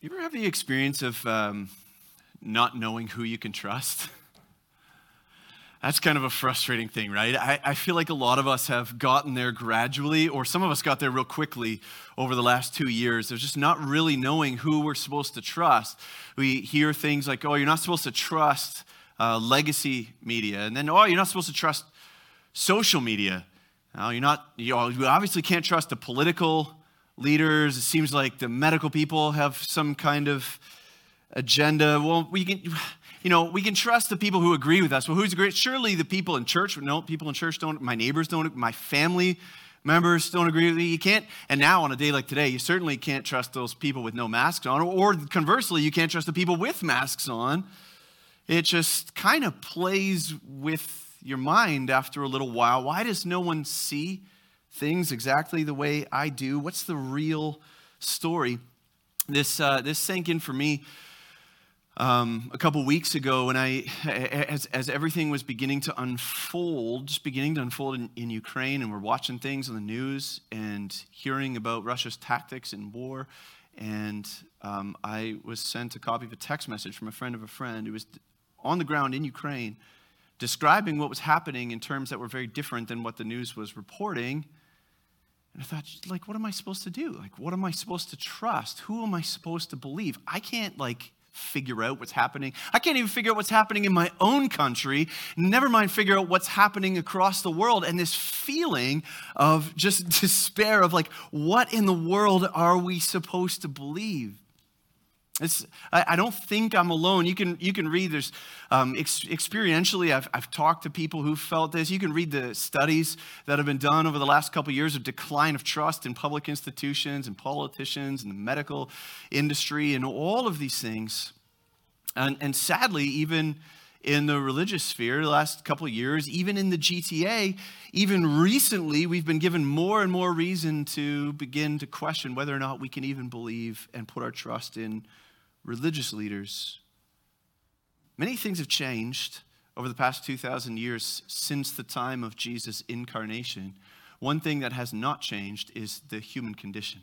You ever have the experience of um, not knowing who you can trust? That's kind of a frustrating thing, right? I, I, feel like a lot of us have gotten there gradually, or some of us got there real quickly over the last two years. There's just not really knowing who we're supposed to trust. We hear things like, oh, you're not supposed to trust uh, legacy media. And then, oh, you're not supposed to trust social media. Now, you're not, you, you obviously can't trust the political leaders. It seems like the medical people have some kind of agenda. Well, we can, you know, we can trust the people who agree with us. Well, who's great? Surely the people in church. No, people in church don't. My neighbors don't. My family members don't agree with me. You can't. And now on a day like today, you certainly can't trust those people with no masks on. Or conversely, you can't trust the people with masks on. It just kind of plays with your mind after a little while. Why does no one see? Things exactly the way I do? What's the real story? This, uh, this sank in for me um, a couple weeks ago when I, as, as everything was beginning to unfold, just beginning to unfold in, in Ukraine, and we're watching things on the news and hearing about Russia's tactics in war. And um, I was sent a copy of a text message from a friend of a friend who was on the ground in Ukraine describing what was happening in terms that were very different than what the news was reporting. And I thought, like, what am I supposed to do? Like, what am I supposed to trust? Who am I supposed to believe? I can't, like, figure out what's happening. I can't even figure out what's happening in my own country, never mind figure out what's happening across the world. And this feeling of just despair of, like, what in the world are we supposed to believe? It's, I, I, don't think I'm alone. You can, you can read, there's um, ex- experientially, I've, I've talked to people who felt this. You can read the studies that have been done over the last couple of years of decline of trust in public institutions and politicians and the medical industry and all of these things. And, and sadly, even in the religious sphere the last couple of years, even in the GTA, even recently, we've been given more and more reason to begin to question whether or not we can even believe and put our trust in religious leaders. Many things have changed over the past 2,000 years since the time of Jesus' incarnation. One thing that has not changed is the human condition.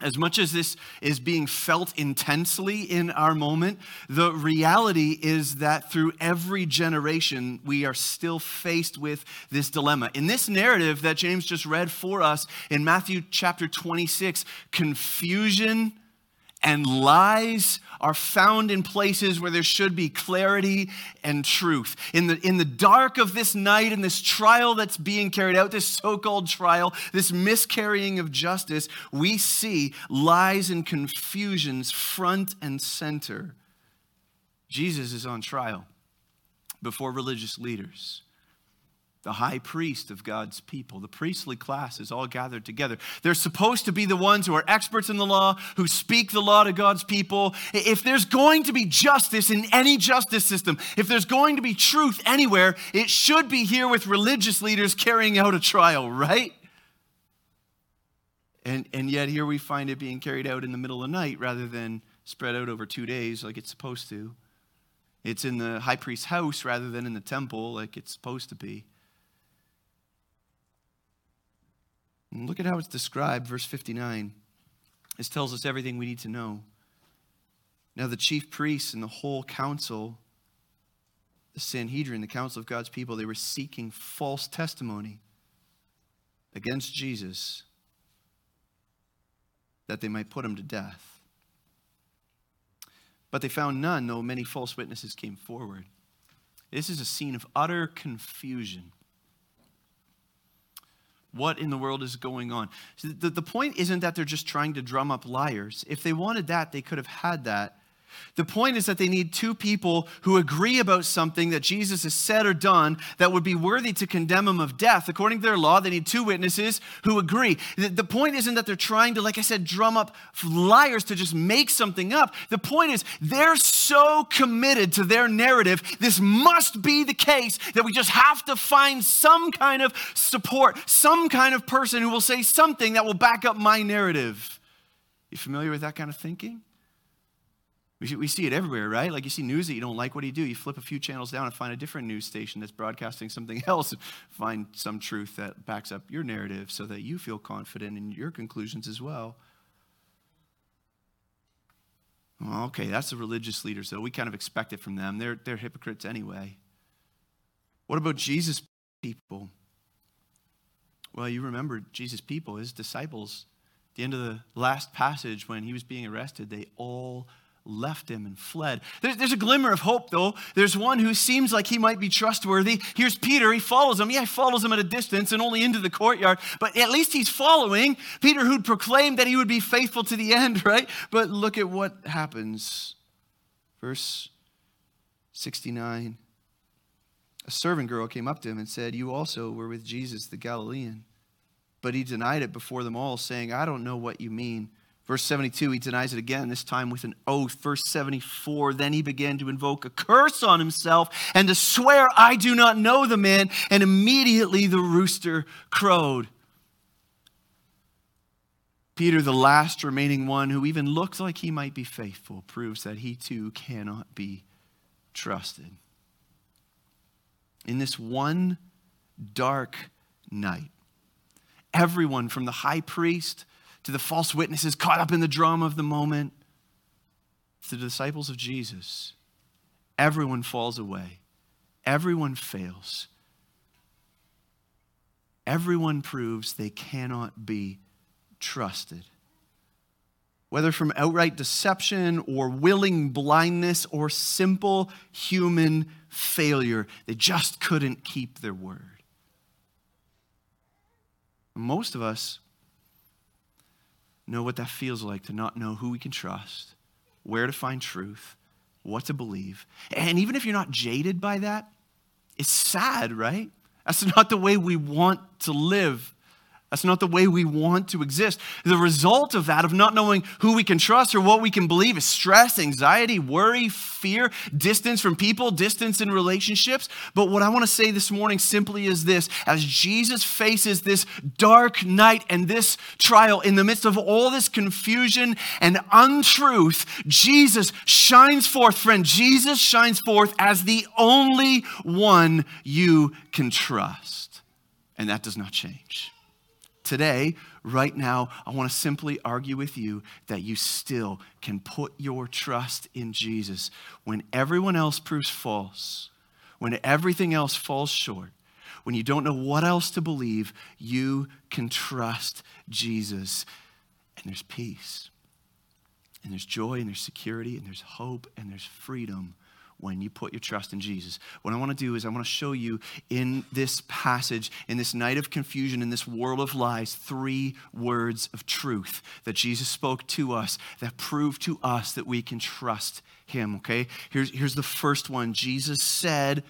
As much as this is being felt intensely in our moment, the reality is that through every generation, we are still faced with this dilemma. In this narrative that James just read for us in Matthew chapter 26, confusion and lies are found in places where there should be clarity and truth. In the, in the dark of this night, in this trial that's being carried out, this so called trial, this miscarrying of justice, we see lies and confusions front and center. Jesus is on trial before religious leaders the high priest of God's people. The priestly class is all gathered together. They're supposed to be the ones who are experts in the law, who speak the law to God's people. If there's going to be justice in any justice system, if there's going to be truth anywhere, it should be here with religious leaders carrying out a trial, right? And, and yet here we find it being carried out in the middle of the night rather than spread out over two days like it's supposed to. It's in the high priest's house rather than in the temple like it's supposed to be. And look at how it's described, verse 59. This tells us everything we need to know. Now, the chief priests and the whole council, the Sanhedrin, the council of God's people, they were seeking false testimony against Jesus that they might put him to death. But they found none, though many false witnesses came forward. This is a scene of utter confusion. What in the world is going on? So the, the point isn't that they're just trying to drum up liars. If they wanted that, they could have had that. The point is that they need two people who agree about something that Jesus has said or done that would be worthy to condemn him of death. According to their law, they need two witnesses who agree. The point isn't that they're trying to, like I said, drum up liars to just make something up. The point is they're so committed to their narrative, this must be the case that we just have to find some kind of support, some kind of person who will say something that will back up my narrative. You familiar with that kind of thinking? We, we see it everywhere, right? Like you see news that you don't like, what do you do? You flip a few channels down and find a different news station that's broadcasting something else and find some truth that backs up your narrative so that you feel confident in your conclusions as well. Well, okay, that's the religious leaders, though. We kind of expect it from them. They're, they're hypocrites anyway. What about Jesus' people? Well, you remember Jesus' people, his disciples. At the end of the last passage, when he was being arrested, they all left him and fled. There's, there's, a glimmer of hope, though. There's one who seems like he might be trustworthy. Here's Peter. He follows him. Yeah, he follows him at a distance and only into the courtyard, but at least he's following. Peter, who'd proclaimed that he would be faithful to the end, right? But look at what happens. Verse 69. A servant girl came up to him and said, You also were with Jesus the Galilean. But he denied it before them all, saying, I don't know what you mean. Verse 72, he denies it again, this time with an oath. Verse 74, then he began to invoke a curse on himself and to swear, I do not know the man. And immediately the rooster crowed. Peter, the last remaining one who even looks like he might be faithful, proves that he too cannot be trusted. In this one dark night, everyone from the high priest to the false witnesses caught up in the drama of the moment, to the disciples of Jesus, everyone falls away. Everyone fails. Everyone proves they cannot be trusted. Whether from outright deception or willing blindness or simple human failure, they just couldn't keep their word. Most of us know what that feels like to not know who we can trust, where to find truth, what to believe. And even if you're not jaded by that, it's sad, right? That's not the way we want to live. That's not the way we want to exist. The result of that, of not knowing who we can trust or what we can believe, is stress, anxiety, worry, fear, distance from people, distance in relationships. But what I want to say this morning simply is this as Jesus faces this dark night and this trial, in the midst of all this confusion and untruth, Jesus shines forth, friend. Jesus shines forth as the only one you can trust. And that does not change today, right now, I want to simply argue with you that you still can put your trust in Jesus when everyone else proves false, when everything else falls short, when you don't know what else to believe, you can trust Jesus. And there's peace, and there's joy, and there's security, and there's hope, and there's freedom when you put your trust in Jesus. What I want to do is I want to show you in this passage, in this night of confusion, in this world of lies, three words of truth that Jesus spoke to us that prove to us that we can trust him, okay? Here's, here's the first one. Jesus said,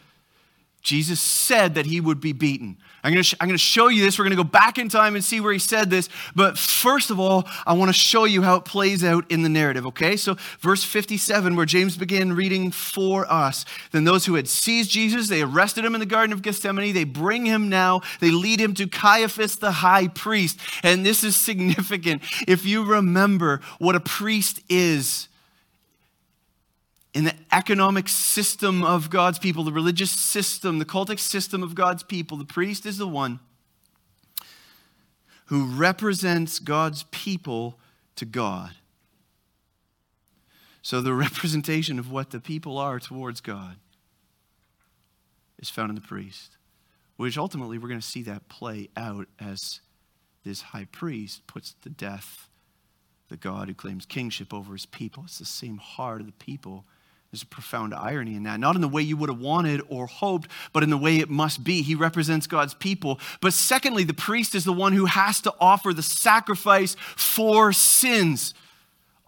Jesus said that he would be beaten. I'm going, to sh- I'm going to show you this. We're going to go back in time and see where he said this. But first of all, I want to show you how it plays out in the narrative, okay? So, verse 57, where James began reading for us. Then those who had seized Jesus, they arrested him in the Garden of Gethsemane. They bring him now, they lead him to Caiaphas the high priest. And this is significant. If you remember what a priest is, in the economic system of God's people, the religious system, the cultic system of God's people, the priest is the one who represents God's people to God. So the representation of what the people are towards God is found in the priest, which ultimately we're going to see that play out as this high priest puts to death the God who claims kingship over his people. It's the same heart of the people there's a profound irony in that. Not in the way you would have wanted or hoped, but in the way it must be. He represents God's people. But secondly, the priest is the one who has to offer the sacrifice for sins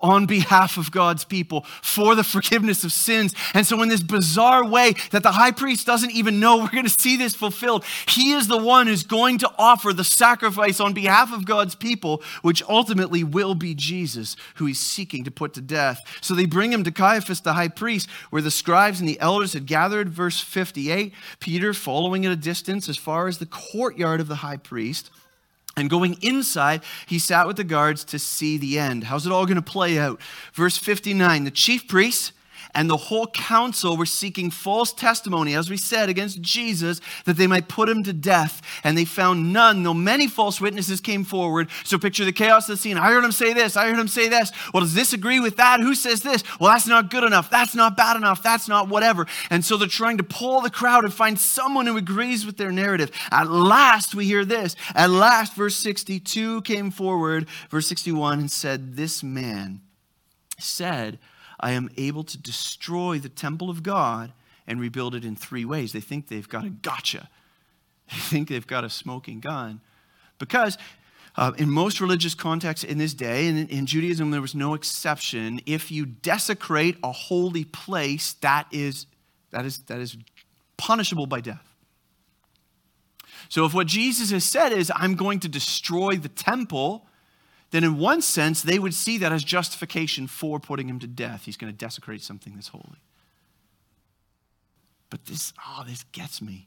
on behalf of God's people for the forgiveness of sins. And so, in this bizarre way that the high priest doesn't even know, we're going to see this fulfilled. He is the one who's going to offer the sacrifice on behalf of God's people, which ultimately will be Jesus, who he's seeking to put to death. So, they bring him to Caiaphas, the high priest, where the scribes and the elders had gathered. Verse 58 Peter, following at a distance as far as the courtyard of the high priest, and going inside, he sat with the guards to see the end. How's it all going to play out? Verse 59 The chief priests and the whole council were seeking false testimony, as we said, against Jesus, that they might put him to death. And they found none, though many false witnesses came forward. So picture the chaos of the scene. I heard him say this. I heard him say this. Well, does this agree with that? Who says this? Well, that's not good enough. That's not bad enough. That's not whatever. And so they're trying to pull the crowd and find someone who agrees with their narrative. At last, we hear this. At last, verse 62 came forward, verse 61, and said, This man said, I am able to destroy the temple of God and rebuild it in three ways. They think they've got a gotcha. They think they've got a smoking gun. Because uh, in most religious contexts in this day, and in Judaism there was no exception, if you desecrate a holy place, that is, that is, that is punishable by death. So if what Jesus has said is, I'm going to destroy the temple, then in one sense, they would see that as justification for putting him to death. He's going to desecrate something that's holy. But this, oh, this gets me.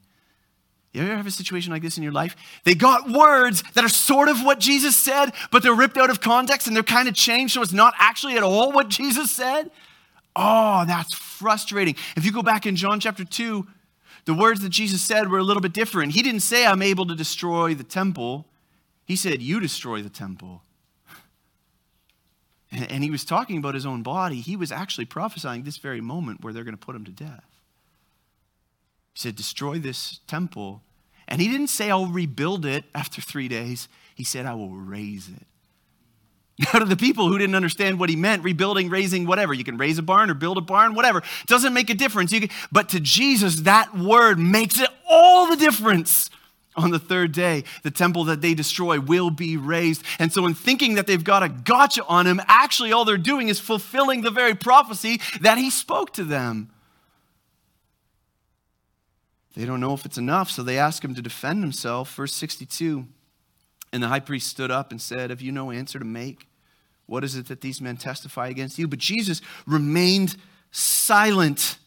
You ever have a situation like this in your life? They got words that are sort of what Jesus said, but they're ripped out of context and they're kind of changed, so it's not actually at all what Jesus said. Oh, that's frustrating. If you go back in John chapter 2, the words that Jesus said were a little bit different. He didn't say, I'm able to destroy the temple. He said, You destroy the temple. And he was talking about his own body. He was actually prophesying this very moment where they're going to put him to death. He said, Destroy this temple. And he didn't say, I'll rebuild it after three days. He said, I will raise it. Now, to the people who didn't understand what he meant, rebuilding, raising, whatever, you can raise a barn or build a barn, whatever, doesn't make a difference. Can, but to Jesus, that word makes it all the difference on the third day, the temple that they destroy will be raised. And so, in thinking that they've got a gotcha on him, actually all they're doing is fulfilling the very prophecy that he spoke to them. They don't know if it's enough, so they ask him to defend himself. Verse 62 And the high priest stood up and said, Have you no answer to make? What is it that these men testify against you? But Jesus remained silent.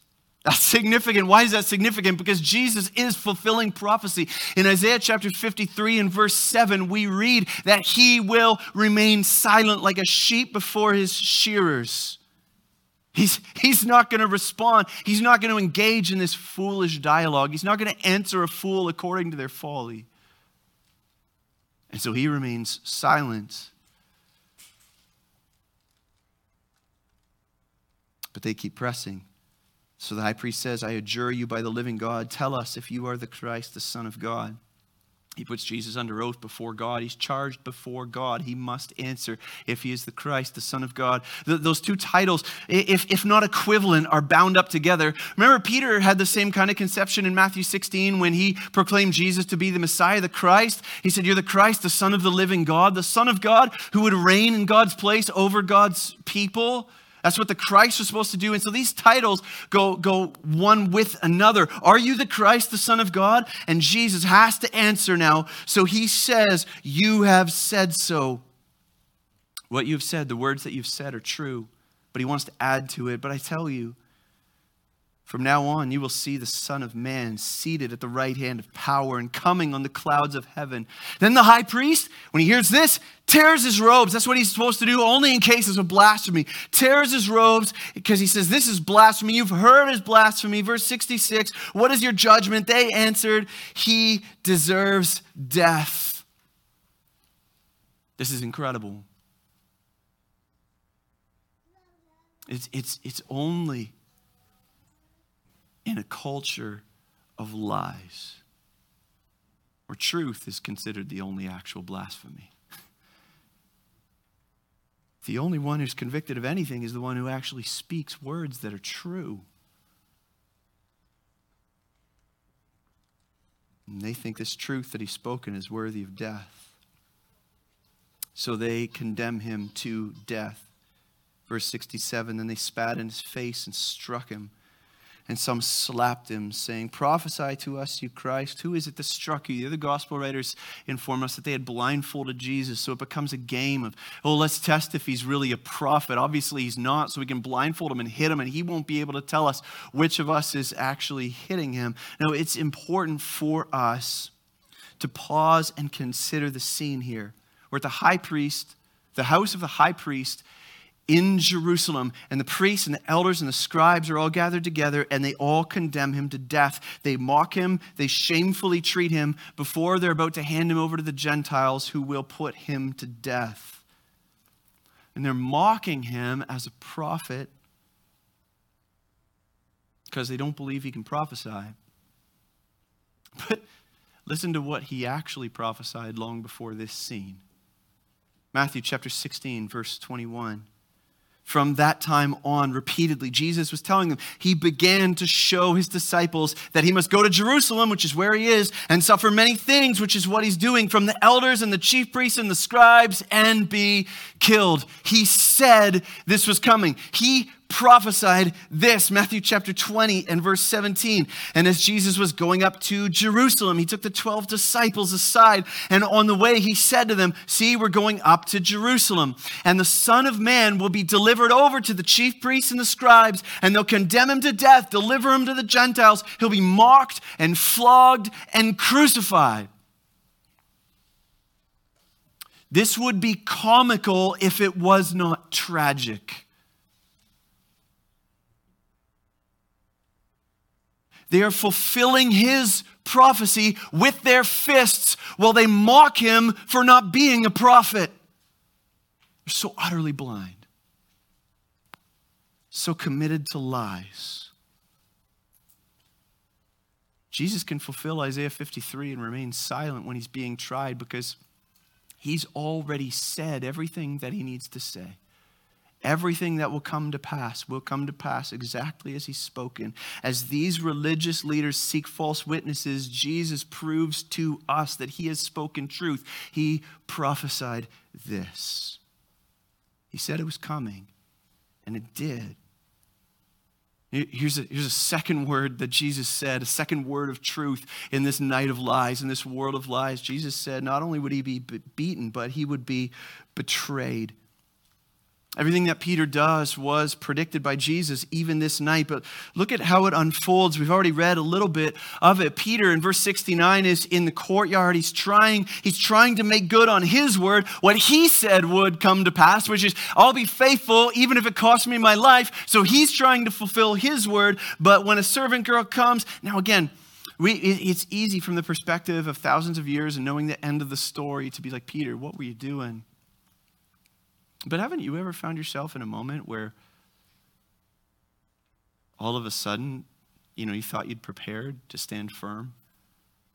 That's significant. Why is that significant? Because Jesus is fulfilling prophecy. In Isaiah chapter 53 and verse 7, we read that he will remain silent like a sheep before his shearers. He's, he's not going to respond. He's not going to engage in this foolish dialogue. He's not going to answer a fool according to their folly. And so he remains silent. But they keep pressing. So the high priest says, I adjure you by the living God, tell us if you are the Christ, the Son of God. He puts Jesus under oath before God. He's charged before God. He must answer if he is the Christ, the Son of God. those two titles, if, if not equivalent, are bound up together. Remember, Peter had the same kind of conception in Matthew 16 when he proclaimed Jesus to be the Messiah, the Christ. He said, You're the Christ, the Son of the living God, the Son of God who would reign in God's place over God's people. That's what the Christ was supposed to do. And so these titles go, go one with another. Are you the Christ, the Son of God? And Jesus has to answer now. So he says, You have said so. What you've said, the words that you've said are true. But he wants to add to it. But I tell you, from now on, you will see the Son of Man seated at the right hand of power and coming on the clouds of heaven. Then the high priest, when he hears this, tears his robes. That's what he's supposed to do, only in cases of blasphemy. Tears his robes because he says, This is blasphemy. You've heard his blasphemy. Verse 66 What is your judgment? They answered, He deserves death. This is incredible. It's, it's, it's only in a culture of lies, where truth is considered the only actual blasphemy. the only one who's convicted of anything is the one who actually speaks words that are true. And they think this truth that he's spoken is worthy of death. So they condemn him to death. Verse 67 Then they spat in his face and struck him and some slapped him, saying, Prophesy to us, you Christ. Who is it that struck you? The other gospel writers inform us that they had blindfolded Jesus. So it becomes a game of, oh, let's test if he's really a prophet. Obviously, he's not. So we can blindfold him and hit him, and he won't be able to tell us which of us is actually hitting him. Now, it's important for us to pause and consider the scene here. We're at the high priest, the house of the high priest in Jerusalem, and the priests and the elders and the scribes are all gathered together, and they all condemn him to death. They mock him, they shamefully treat him before they're about to hand him over to the Gentiles who will put him to death. And they're mocking him as a prophet because they don't believe he can prophesy. But listen to what he actually prophesied long before this scene. Matthew chapter 16, verse 21 from that time on repeatedly. Jesus was telling them he began to show his disciples that he must go to Jerusalem, which is where he is, and suffer many things, which is what he's doing from the elders and the chief priests and the scribes, and be killed. He said this was coming. He prophesied this, Matthew chapter 20 and verse 17. And as Jesus was going up to Jerusalem, he took the 12 disciples aside, and on the way he said to them, See, we're going up to Jerusalem, and the Son of Man will be delivered over to the chief priests and the scribes, and they'll condemn him to death, deliver him to the Gentiles. He'll be mocked and flogged and crucified. This would be comical if it was not tragic. They are fulfilling his prophecy with their fists while they mock him for not being a prophet. They're so utterly blind, so committed to lies. Jesus can fulfill Isaiah 53 and remain silent when he's being tried because he's already said everything that he needs to say. Everything that will come to pass will come to pass exactly as he's spoken. As these religious leaders seek false witnesses, Jesus proves to us that he has spoken truth. He prophesied this. He said it was coming, and it did. Here's a, here's a second word that Jesus said, a second word of truth in this night of lies, in this world of lies. Jesus said not only would he be beaten, but he would be betrayed. Everything that Peter does was predicted by Jesus even this night. But look at how it unfolds. We've already read a little bit of it. Peter in verse 69 is in the courtyard. He's trying, he's trying to make good on his word, what he said would come to pass, which is, I'll be faithful even if it costs me my life. So he's trying to fulfill his word. But when a servant girl comes, now again, we, it's easy from the perspective of thousands of years and knowing the end of the story to be like, Peter, what were you doing? But haven't you ever found yourself in a moment where all of a sudden, you know, you thought you'd prepared to stand firm,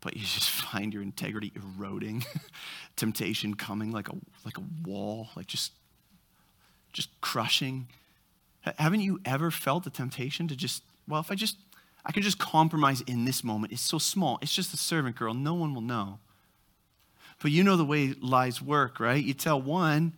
but you just find your integrity eroding, temptation coming like a like a wall, like just just crushing. Haven't you ever felt the temptation to just, well, if I just I can just compromise in this moment. It's so small. It's just a servant girl. No one will know. But you know the way lies work, right? You tell one,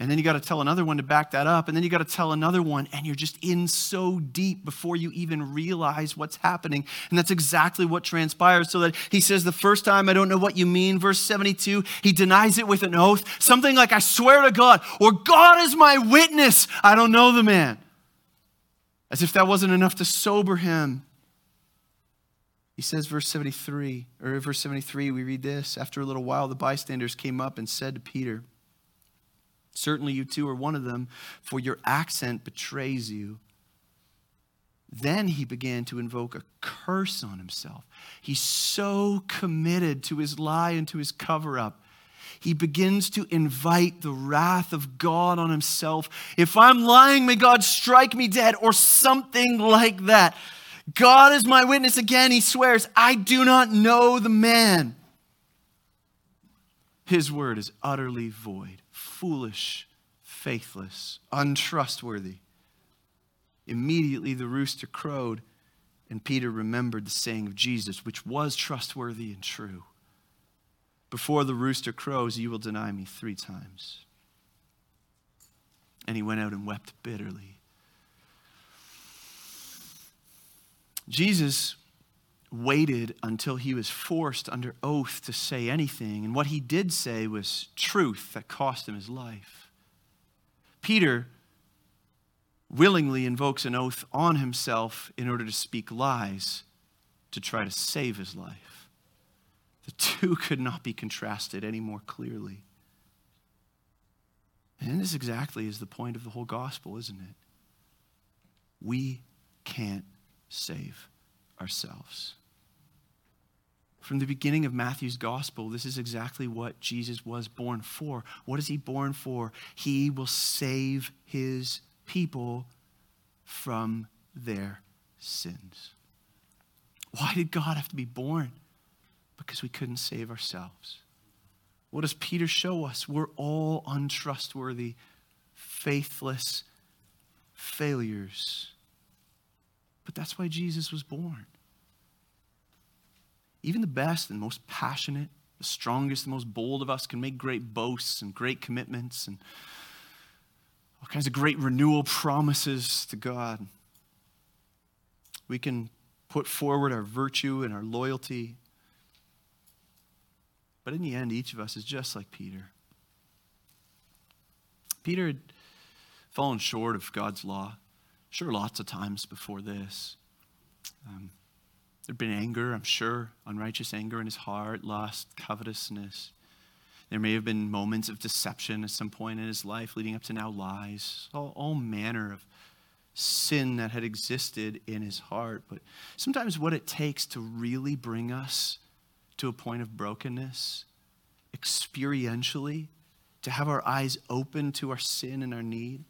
and then you got to tell another one to back that up. And then you got to tell another one. And you're just in so deep before you even realize what's happening. And that's exactly what transpires. So that he says, The first time, I don't know what you mean. Verse 72, he denies it with an oath. Something like, I swear to God, or God is my witness. I don't know the man. As if that wasn't enough to sober him. He says, verse 73, or verse 73, we read this. After a little while, the bystanders came up and said to Peter, Certainly you too are one of them, for your accent betrays you. Then he began to invoke a curse on himself. He's so committed to his lie and to his cover up. He begins to invite the wrath of God on himself. If I'm lying, may God strike me dead, or something like that. God is my witness again, he swears, I do not know the man. His word is utterly void foolish, faithless, untrustworthy. Immediately the rooster crowed, and Peter remembered the saying of Jesus, which was trustworthy and true. Before the rooster crows, you will deny me three times. And he went out and wept bitterly. Jesus waited until he was forced under oath to say anything. And what he did say was truth that cost him his life. Peter willingly invokes an oath on himself in order to speak lies to try to save his life. The two could not be contrasted any more clearly. And this exactly is the point of the whole gospel, isn't it? We can't save ourselves. From the beginning of Matthew's gospel, this is exactly what Jesus was born for. What is he born for? He will save his people from their sins. Why did God have to be born? Because we couldn't save ourselves. What does Peter show us? We're all untrustworthy, faithless failures. But that's why Jesus was born. Even the best and most passionate, the strongest, the most bold of us can make great boasts and great commitments and all kinds of great renewal promises to God. We can put forward our virtue and our loyalty. But in the end, each of us is just like Peter. Peter had fallen short of God's law, sure, lots of times before this. Um, There'd been anger, I'm sure, unrighteous anger in his heart, lust, covetousness. There may have been moments of deception at some point in his life, leading up to now lies, all, all manner of sin that had existed in his heart. But sometimes what it takes to really bring us to a point of brokenness, experientially, to have our eyes open to our sin and our need,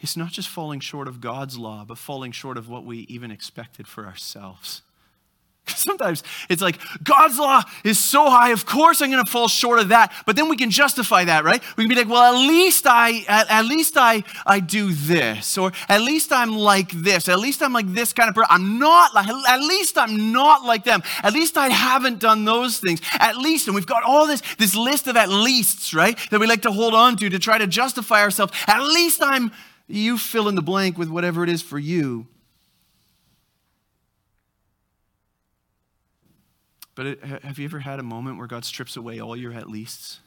it's not just falling short of God's law, but falling short of what we even expected for ourselves. Sometimes it's like, God's law is so high, of course I'm going to fall short of that. But then we can justify that, right? We can be like, well, at least I, at, at least I, I do this. Or at least I'm like this. At least I'm like this kind of person. I'm not like, at least I'm not like them. At least I haven't done those things. At least, and we've got all this, this list of at leasts, right? That we like to hold on to to try to justify ourselves. At least I'm, you fill in the blank with whatever it is for you. But it, have you ever had a moment where God strips away all your at leasts?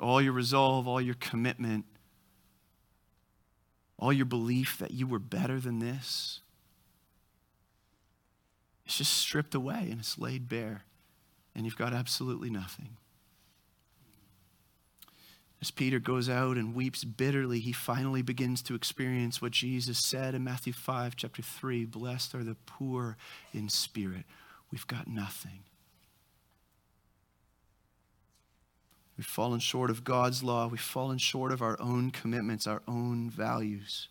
All your resolve, all your commitment, all your belief that you were better than this? It's just stripped away and it's laid bare, and you've got absolutely nothing. As Peter goes out and weeps bitterly, he finally begins to experience what Jesus said in Matthew 5, chapter 3 Blessed are the poor in spirit. We've got nothing. We've fallen short of God's law. We've fallen short of our own commitments, our own values,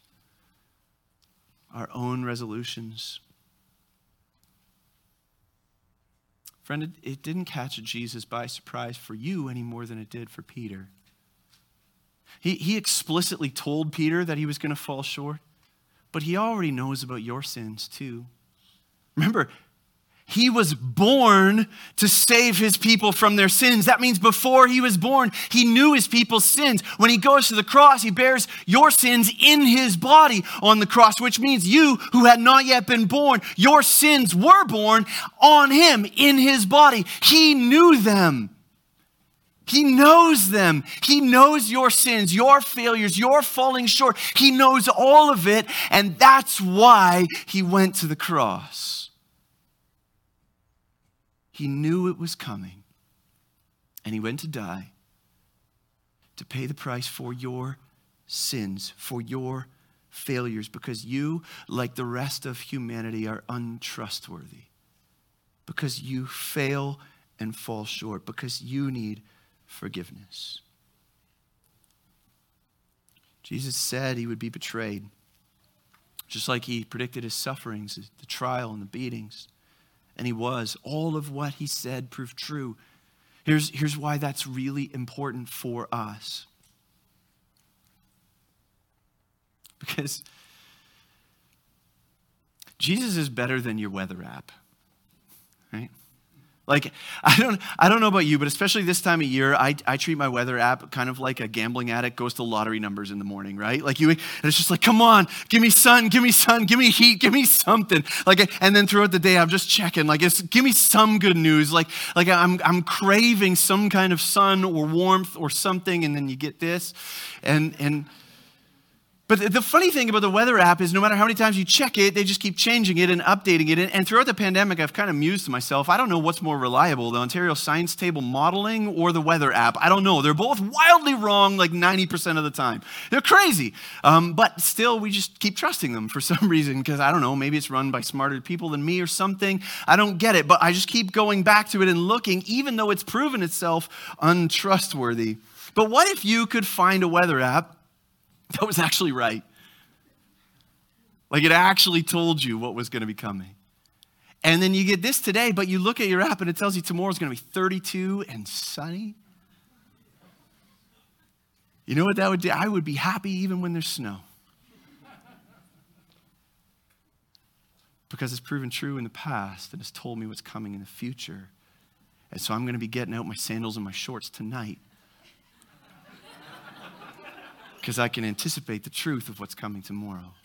our own resolutions. Friend, it, it didn't catch Jesus by surprise for you any more than it did for Peter. He, he explicitly told Peter that he was going to fall short, but he already knows about your sins too. Remember, he was born to save his people from their sins. That means before he was born, he knew his people's sins. When he goes to the cross, he bears your sins in his body on the cross, which means you who had not yet been born, your sins were borne on him in his body. He knew them. He knows them. He knows your sins, your failures, your falling short. He knows all of it, and that's why he went to the cross. He knew it was coming, and he went to die to pay the price for your sins, for your failures, because you, like the rest of humanity, are untrustworthy, because you fail and fall short, because you need forgiveness. Jesus said he would be betrayed, just like he predicted his sufferings, the trial and the beatings. And he was. All of what he said proved true. Here's, here's why that's really important for us. Because Jesus is better than your weather app, right? Like, I don't, I don't know about you, but especially this time of year, I, I treat my weather app kind of like a gambling addict goes to lottery numbers in the morning, right? Like you, it's just like, come on, give me sun, give me sun, give me heat, give me something. Like, and then throughout the day, I'm just checking, like, it's, give me some good news. Like, like I'm, I'm craving some kind of sun or warmth or something, and then you get this, and and But the funny thing about the weather app is no matter how many times you check it, they just keep changing it and updating it. And throughout the pandemic, I've kind of mused to myself, I don't know what's more reliable, the Ontario Science Table modeling or the weather app. I don't know. They're both wildly wrong like 90% of the time. They're crazy. Um, but still, we just keep trusting them for some reason because I don't know, maybe it's run by smarter people than me or something. I don't get it. But I just keep going back to it and looking, even though it's proven itself untrustworthy. But what if you could find a weather app that was actually right. Like it actually told you what was going to be coming. And then you get this today, but you look at your app and it tells you tomorrow's going to be 32 and sunny. You know what that would do? I would be happy even when there's snow. Because it's proven true in the past and it's told me what's coming in the future. And so I'm going to be getting out my sandals and my shorts tonight because I can anticipate the truth of what's coming tomorrow.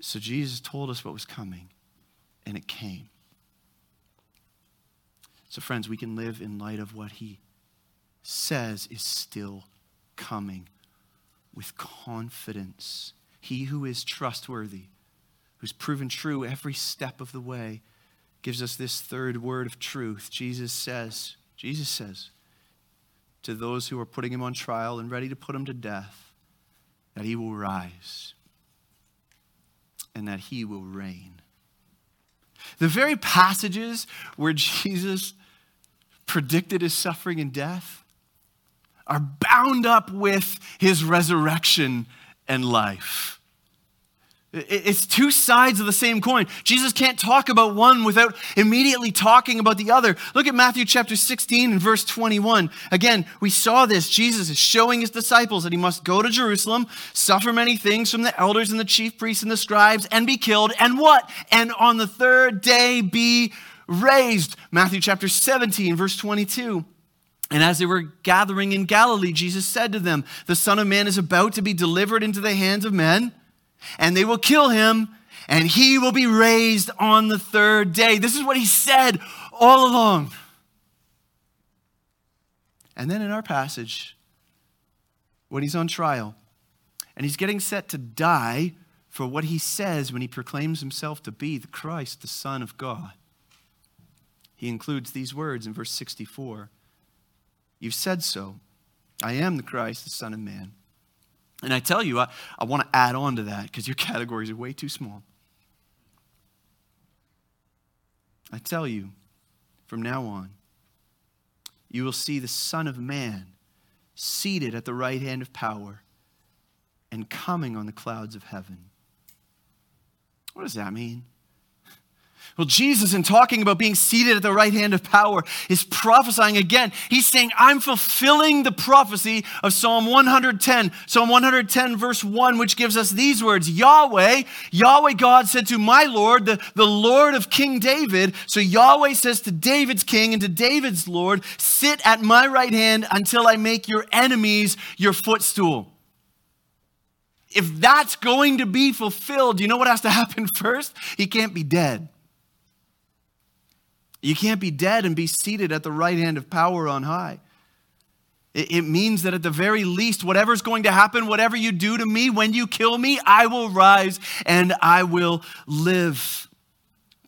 So, Jesus told us what was coming, and it came. So, friends, we can live in light of what he says is still coming with confidence. He who is trustworthy, who's proven true every step of the way, gives us this third word of truth. Jesus says, Jesus says, to those who are putting him on trial and ready to put him to death that he will rise and that he will reign. The very passages where Jesus predicted his suffering and death are bound up with his resurrection and life. It's two sides of the same coin. Jesus can't talk about one without immediately talking about the other. Look at Matthew chapter 16 and verse 21. Again, we saw this. Jesus is showing his disciples that he must go to Jerusalem, suffer many things from the elders and the chief priests and the scribes, and be killed. And what? And on the third day be raised. Matthew chapter 17, verse 22. And as they were gathering in Galilee, Jesus said to them, The Son of Man is about to be delivered into the hands of men and they will kill him, and he will be raised on the third day. This is what he said all along. And then in our passage, when he's on trial and he's getting set to die for what he says when he proclaims himself to be the Christ, the Son of God, he includes these words in verse 64 You've said so. I am the Christ, the Son of Man. And I tell you, I, I want to add on to that because your categories are way too small. I tell you, from now on, you will see the Son of Man seated at the right hand of power and coming on the clouds of heaven. What does that mean? Well, Jesus, in talking about being seated at the right hand of power, is prophesying again. He's saying, I'm fulfilling the prophecy of Psalm 110. Psalm 110, verse 1, which gives us these words Yahweh, Yahweh God said to my Lord, the, the Lord of King David. So Yahweh says to David's king and to David's Lord, Sit at my right hand until I make your enemies your footstool if that's going to be fulfilled, you know what has to happen first? He can't be dead. You can't be dead and be seated at the right hand of power on high. It, means that at the very least, whatever's going to happen, whatever you do to me, when you kill me, I will rise and I will live.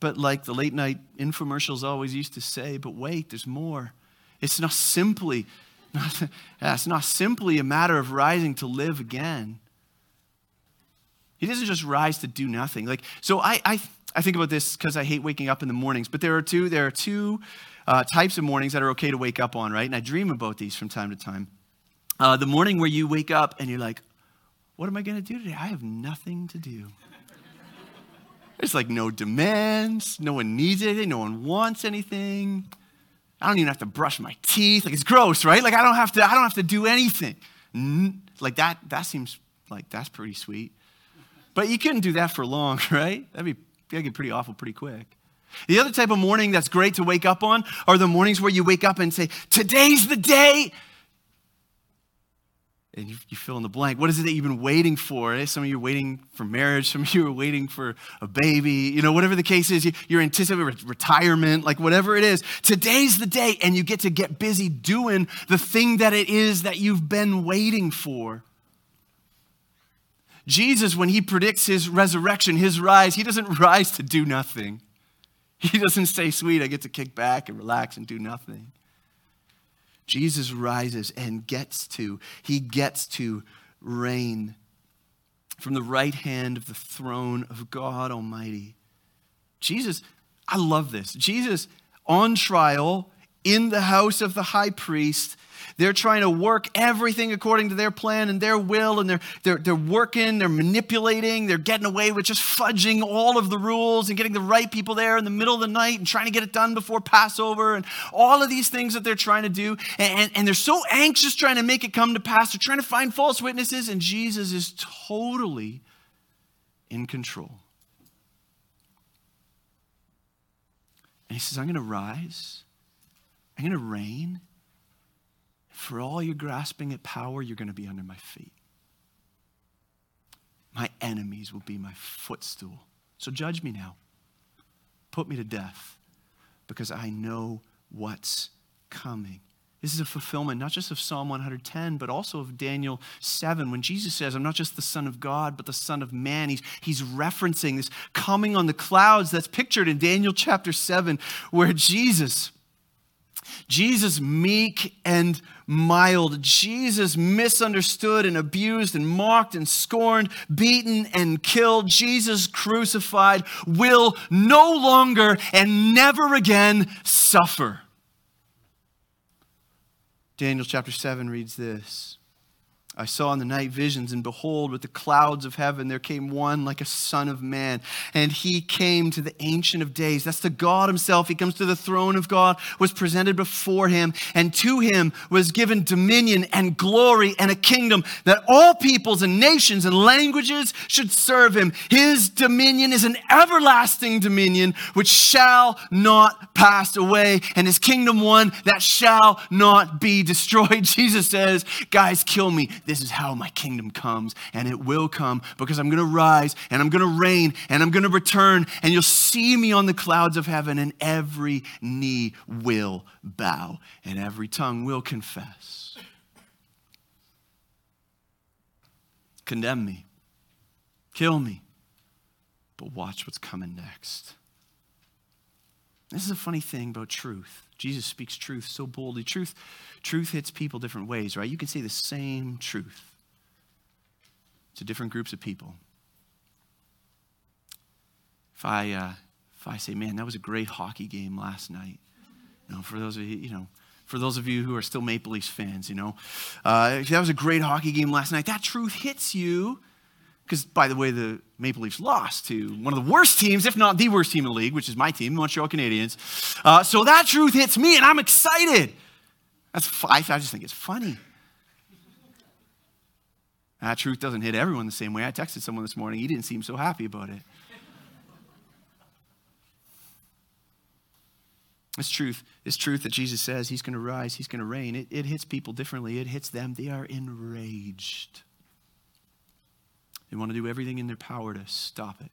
But like the late night infomercials always used to say, but wait, there's more. It's not simply, it's not simply a matter of rising to live again. He doesn't just rise to do nothing. Like, so I, I I think about this because I hate waking up in the mornings, but there are two, there are two uh, types of mornings that are okay to wake up on, right? And I dream about these from time to time. Uh, the morning where you wake up and you're like, what am I going to do today? I have nothing to do. There's like no demands, no one needs anything, no one wants anything. I don't even have to brush my teeth. Like it's gross, right? Like I don't have to, I don't have to do anything. Like that, that seems like that's pretty sweet. But you couldn't do that for long, right? That'd be That'd get pretty awful pretty quick. The other type of morning that's great to wake up on are the mornings where you wake up and say, Today's the day. And you, you fill in the blank. What is it that you've been waiting for? Eh? Some of you are waiting for marriage. Some of you are waiting for a baby. You know, whatever the case is, you, you're anticipating retirement, like whatever it is. Today's the day, and you get to get busy doing the thing that it is that you've been waiting for. Jesus, when he predicts his resurrection, his rise, he doesn't rise to do nothing. He doesn't say, Sweet, I get to kick back and relax and do nothing. Jesus rises and gets to, he gets to reign from the right hand of the throne of God Almighty. Jesus, I love this. Jesus on trial in the house of the high priest they're trying to work everything according to their plan and their will, and they're, they're, they're working, they're manipulating, they're getting away with just fudging all of the rules and getting the right people there in the middle of the night and trying to get it done before Passover and all of these things that they're trying to do. And, and, and they're so anxious trying to make it come to pass. They're trying to find false witnesses, and Jesus is totally in control. And he says, I'm going to rise, I'm going to reign. For all your grasping at power, you're going to be under my feet. My enemies will be my footstool. So judge me now. Put me to death because I know what's coming. This is a fulfillment not just of Psalm 110, but also of Daniel 7. When Jesus says, I'm not just the Son of God, but the Son of Man, he's, he's referencing this coming on the clouds that's pictured in Daniel chapter 7, where Jesus Jesus, meek and mild. Jesus, misunderstood and abused and mocked and scorned, beaten and killed. Jesus, crucified, will no longer and never again suffer. Daniel chapter 7 reads this. I saw in the night visions, and behold, with the clouds of heaven there came one like a son of man. And he came to the Ancient of Days. That's the God himself. He comes to the throne of God, was presented before him, and to him was given dominion and glory and a kingdom that all peoples and nations and languages should serve him. His dominion is an everlasting dominion which shall not pass away, and his kingdom one that shall not be destroyed. Jesus says, Guys, kill me this is how my kingdom comes, and it will come because I'm going to rise and I'm going to reign and I'm going to return, and you'll see me on the clouds of heaven, and every knee will bow and every tongue will confess. Condemn me, kill me, but watch what's coming next. This is a funny thing about truth. Jesus speaks truth so boldly. Truth, truth hits people different ways, right? You can say the same truth to different groups of people. If I, uh, if I say, man, that was a great hockey game last night, you know, for those of you, you know, for those of you who are still Maple Leafs fans, you know, uh, that was a great hockey game last night. That truth hits you because, by the way, the Maple Leafs lost to one of the worst teams, if not the worst team in the league, which is my team, Montreal Canadiens. Uh, so that truth hits me, and I'm excited. That's I, just think it's funny. That truth doesn't hit everyone the same way. I texted someone this morning; he didn't seem so happy about it. It's truth. It's truth that Jesus says he's going to rise, he's going to reign. It, it hits people differently. It hits them. They are enraged. They want to do everything in their power to stop it.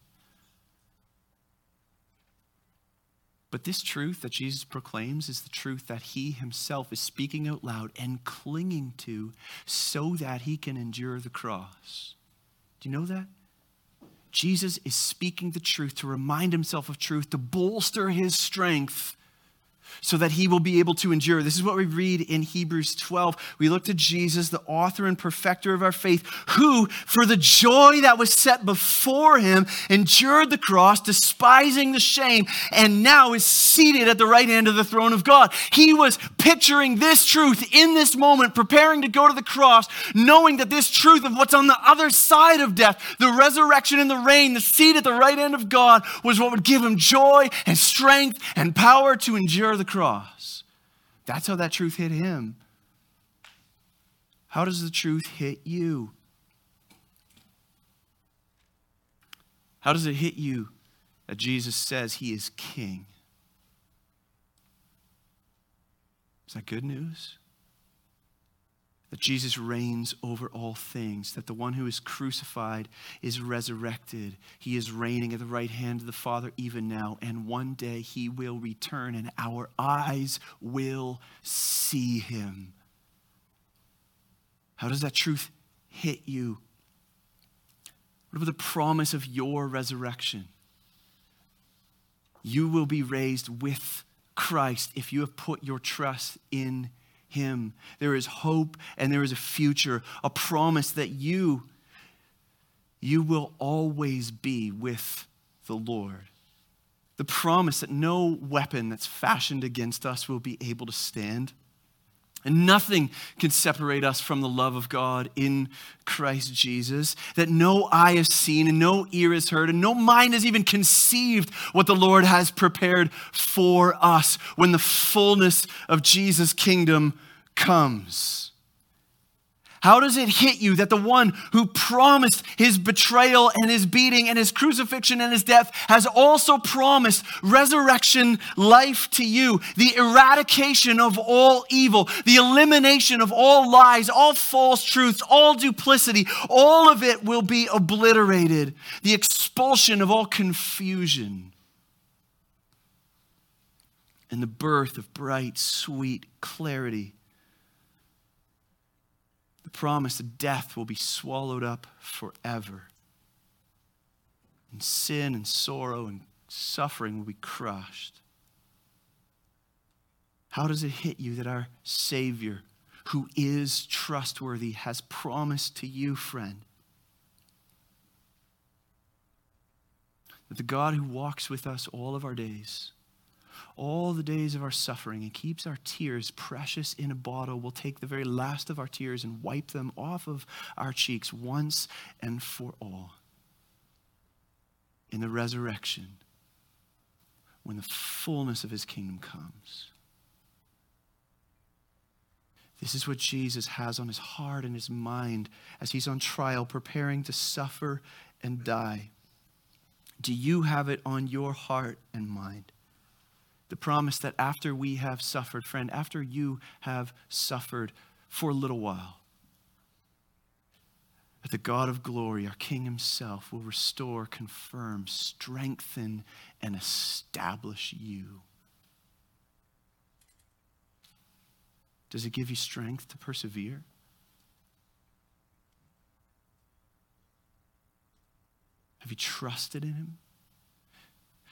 But this truth that Jesus proclaims is the truth that he himself is speaking out loud and clinging to so that he can endure the cross. Do you know that? Jesus is speaking the truth to remind himself of truth, to bolster his strength so that he will be able to endure. This is what we read in Hebrews 12. We look to Jesus, the author and perfecter of our faith, who, for the joy that was set before him, endured the cross, despising the shame, and now is seated at the right hand of the throne of God. He was picturing this truth in this moment, preparing to go to the cross, knowing that this truth of what's on the other side of death, the resurrection and the reign, the seat at the right hand of God, was what would give him joy and strength and power to endure the cross. That's how that truth hit him. How does the truth hit you? How does it hit you that Jesus says he is king? Is that good news? That Jesus reigns over all things, that the one who is crucified is resurrected. He is reigning at the right hand of the Father even now, and one day he will return, and our eyes will see him. How does that truth hit you? What about the promise of your resurrection? You will be raised with Christ if you have put your trust in Him. There is hope and there is a future, a promise that you, you will always be with the Lord. The promise that no weapon that's fashioned against us will be able to stand. And nothing can separate us from the love of God in Christ Jesus. That no eye has seen and no ear has heard and no mind has even conceived what the Lord has prepared for us when the fullness of Jesus' kingdom comes. How does it hit you that the one who promised his betrayal and his beating and his crucifixion and his death has also promised resurrection life to you, the eradication of all evil, the elimination of all lies, all false truths, all duplicity, all of it will be obliterated, the expulsion of all confusion, and the birth of bright, sweet clarity the promise that death will be swallowed up forever. And sin and sorrow and suffering will be crushed. How does it hit you that our Savior, who is trustworthy, has promised to you, friend, that the God who walks with us all of our days, all the days of our suffering and keeps our tears precious in a bottle, will take the very last of our tears and wipe them off of our cheeks once and for all. In the resurrection, when the fullness of his kingdom comes. This is what Jesus has on his heart and his mind as he's on trial, preparing to suffer and die. Do you have it on your heart and mind? The promise that after we have suffered, friend, after you have suffered for a little while, that the God of glory, our King Himself, will restore, confirm, strengthen, and establish you. Does it give you strength to persevere? Have you trusted in Him?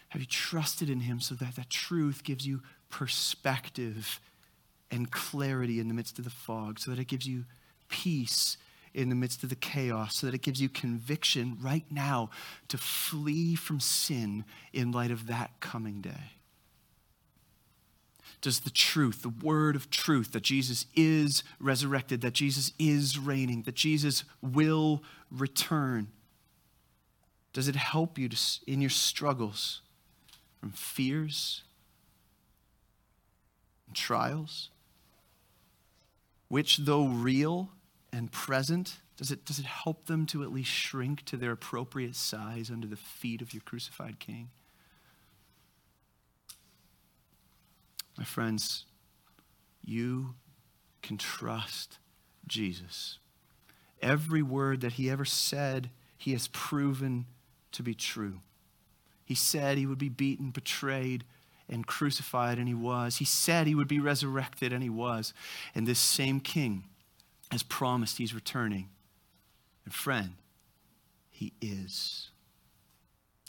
Have you trusted in Him so that that truth gives you perspective and clarity in the midst of the fog, so that it gives you peace in the midst of the chaos, so that it gives you conviction right now to flee from sin in light of that coming day? Does the truth, the word of truth, that Jesus is resurrected, that Jesus is reigning, that Jesus will return, does it help you to, in your struggles? From fears and trials, which, though real and present, does it, does it help them to at least shrink to their appropriate size under the feet of your crucified King? My friends, you can trust Jesus. Every word that he ever said, he has proven to be true. He said he would be beaten, betrayed, and crucified, and he was. He said he would be resurrected, and he was. And this same king has promised he's returning. And friend, he is.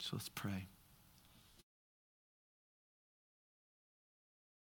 So let's pray.